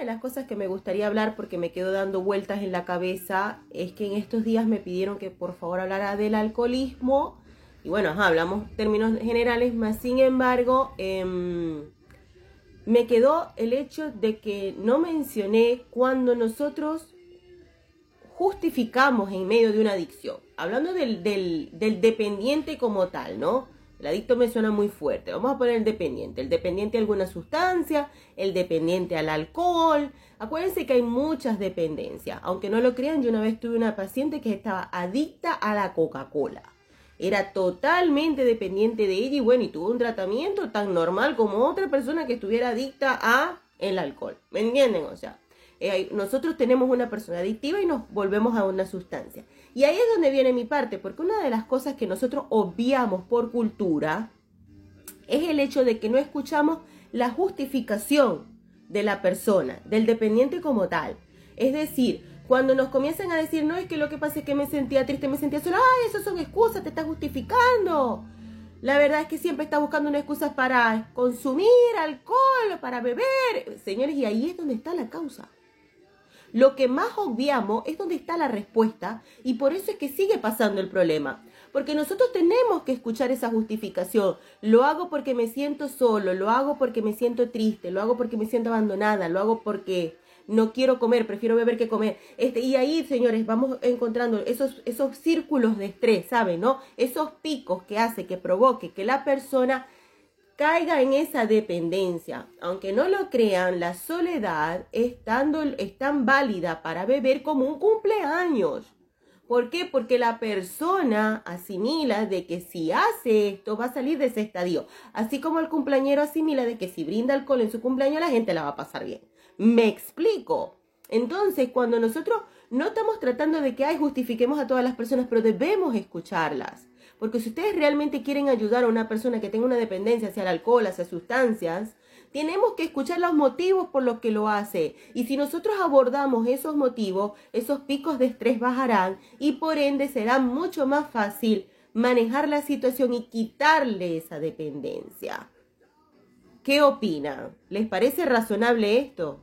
de las cosas que me gustaría hablar, porque me quedo dando vueltas en la cabeza, es que en estos días me pidieron que por favor hablara del alcoholismo. Y bueno, hablamos términos generales, más sin embargo, em, me quedó el hecho de que no mencioné cuando nosotros justificamos en medio de una adicción. Hablando del, del, del dependiente como tal, ¿no? El adicto me suena muy fuerte. Vamos a poner el dependiente. El dependiente a alguna sustancia, el dependiente al alcohol. Acuérdense que hay muchas dependencias. Aunque no lo crean, yo una vez tuve una paciente que estaba adicta a la Coca-Cola. Era totalmente dependiente de ella y bueno, y tuvo un tratamiento tan normal como otra persona que estuviera adicta a el alcohol. ¿Me entienden? O sea, nosotros tenemos una persona adictiva y nos volvemos a una sustancia. Y ahí es donde viene mi parte, porque una de las cosas que nosotros obviamos por cultura es el hecho de que no escuchamos la justificación de la persona, del dependiente como tal. Es decir, cuando nos comienzan a decir, no, es que lo que pasa es que me sentía triste, me sentía sola, ay, eso son excusas, te estás justificando. La verdad es que siempre está buscando una excusa para consumir alcohol, para beber. Señores, y ahí es donde está la causa. Lo que más obviamos es donde está la respuesta y por eso es que sigue pasando el problema. Porque nosotros tenemos que escuchar esa justificación. Lo hago porque me siento solo, lo hago porque me siento triste, lo hago porque me siento abandonada, lo hago porque no quiero comer, prefiero beber que comer. Este, y ahí, señores, vamos encontrando esos, esos círculos de estrés, ¿saben? ¿No? Esos picos que hace, que provoque que la persona caiga en esa dependencia. Aunque no lo crean, la soledad es tan, válida para beber como un cumpleaños. ¿Por qué? Porque la persona asimila de que si hace esto va a salir de ese estadio. Así como el cumpleañero asimila de que si brinda alcohol en su cumpleaños la gente la va a pasar bien. Me explico. Entonces, cuando nosotros no estamos tratando de que ay, justifiquemos a todas las personas, pero debemos escucharlas. Porque si ustedes realmente quieren ayudar a una persona que tenga una dependencia hacia el alcohol, hacia sustancias, tenemos que escuchar los motivos por los que lo hace. Y si nosotros abordamos esos motivos, esos picos de estrés bajarán y por ende será mucho más fácil manejar la situación y quitarle esa dependencia. ¿Qué opinan? ¿Les parece razonable esto?